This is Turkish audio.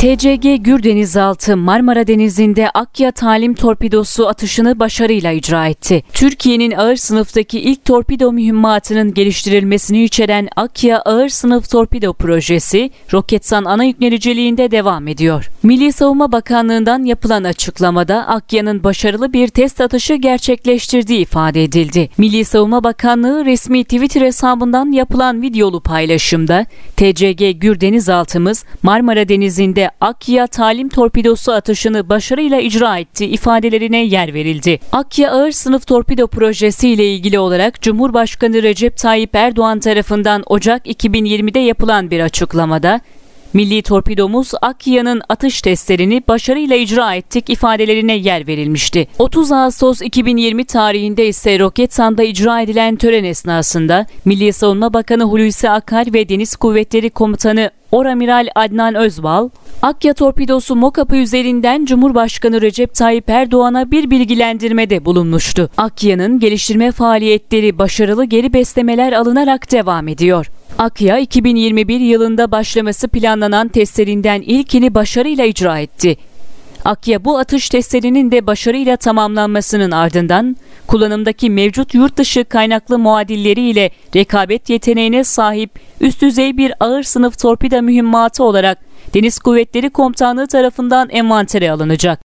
TCG Gür Denizaltı Marmara Denizi'nde Akya talim torpidosu atışını başarıyla icra etti. Türkiye'nin ağır sınıftaki ilk torpido mühimmatının geliştirilmesini içeren Akya Ağır Sınıf Torpido Projesi, Roketsan ana yükleniciliğinde devam ediyor. Milli Savunma Bakanlığı'ndan yapılan açıklamada Akya'nın başarılı bir test atışı gerçekleştirdiği ifade edildi. Milli Savunma Bakanlığı resmi Twitter hesabından yapılan videolu paylaşımda TCG Gür Denizaltımız Marmara Denizi'nde Akya talim torpidosu atışını başarıyla icra etti ifadelerine yer verildi. Akya Ağır Sınıf Torpido Projesi ile ilgili olarak Cumhurbaşkanı Recep Tayyip Erdoğan tarafından Ocak 2020'de yapılan bir açıklamada Milli torpidomuz Akya'nın atış testlerini başarıyla icra ettik ifadelerine yer verilmişti. 30 Ağustos 2020 tarihinde ise Roketsan'da icra edilen tören esnasında Milli Savunma Bakanı Hulusi Akar ve Deniz Kuvvetleri Komutanı Oramiral Adnan Özbal, Akya torpidosu MOKAP'ı üzerinden Cumhurbaşkanı Recep Tayyip Erdoğan'a bir bilgilendirmede bulunmuştu. Akya'nın geliştirme faaliyetleri başarılı geri beslemeler alınarak devam ediyor. Akya 2021 yılında başlaması planlanan testlerinden ilkini başarıyla icra etti. Akya bu atış testlerinin de başarıyla tamamlanmasının ardından kullanımdaki mevcut yurt dışı kaynaklı muadilleriyle rekabet yeteneğine sahip üst düzey bir ağır sınıf torpida mühimmatı olarak Deniz Kuvvetleri Komutanlığı tarafından envantere alınacak.